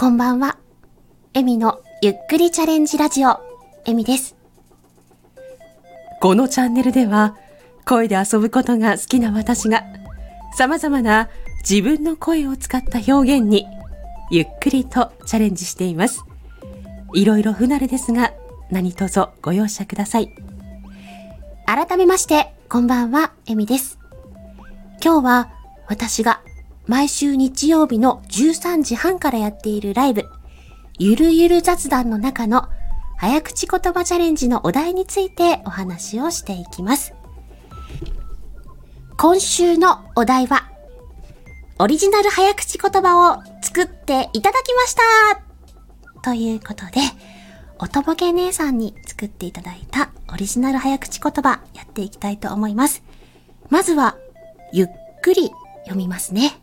こんばんは。エミのゆっくりチャレンジラジオ、エミです。このチャンネルでは、声で遊ぶことが好きな私が、様々な自分の声を使った表現に、ゆっくりとチャレンジしています。いろいろ不慣れですが、何卒ご容赦ください。改めまして、こんばんは、エミです。今日は私が毎週日曜日の13時半からやっているライブ、ゆるゆる雑談の中の早口言葉チャレンジのお題についてお話をしていきます。今週のお題は、オリジナル早口言葉を作っていただきましたということで、おとぼけ姉さんに作っていただいたオリジナル早口言葉やっていきたいと思います。まずは、ゆっくり読みますね。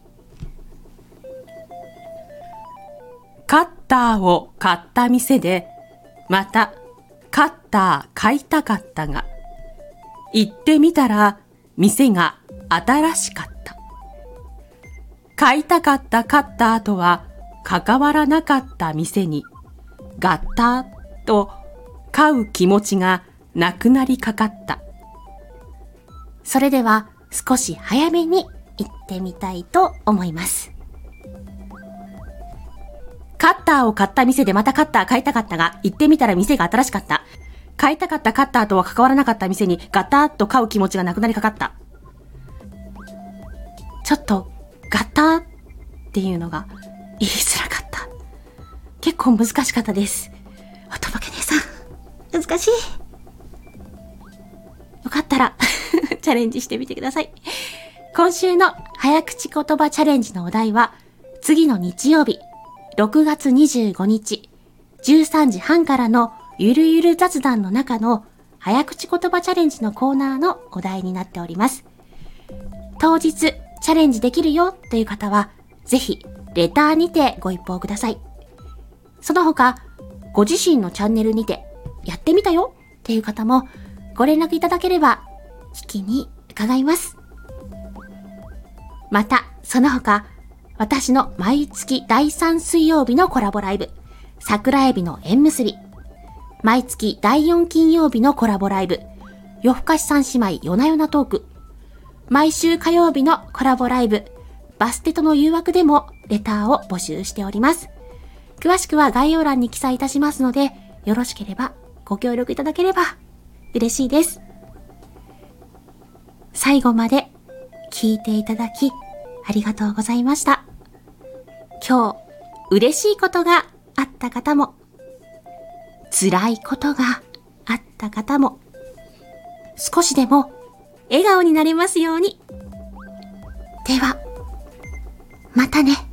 ターを買った店で、また、カッター買いたかったが、行ってみたら、店が新しかった。買いたかったカッターとは、関わらなかった店に、ガッターと買う気持ちがなくなりかかった。それでは少し早めに行ってみたいと思います。カッターを買った店でまたカッター買いたかったが、行ってみたら店が新しかった。買いたかったカッターとは関わらなかった店にガタッと買う気持ちがなくなりかかった。ちょっと、ガターっていうのが言いづらかった。結構難しかったです。おとぼけ姉さん、難しい。よかったら チャレンジしてみてください。今週の早口言葉チャレンジのお題は、次の日曜日、6月25日、13時半からのゆるゆる雑談の中の早口言葉チャレンジのコーナーのお題になっております。当日チャレンジできるよという方は、ぜひレターにてご一報ください。その他、ご自身のチャンネルにてやってみたよっていう方もご連絡いただければ聞きに伺います。また、その他、私の毎月第3水曜日のコラボライブ、桜エビの縁結び、毎月第4金曜日のコラボライブ、夜更かし三姉妹夜な夜なトーク、毎週火曜日のコラボライブ、バステとの誘惑でもレターを募集しております。詳しくは概要欄に記載いたしますので、よろしければご協力いただければ嬉しいです。最後まで聞いていただきありがとうございました。今日嬉しいことがあった方も、辛いことがあった方も、少しでも笑顔になれますように。では、またね。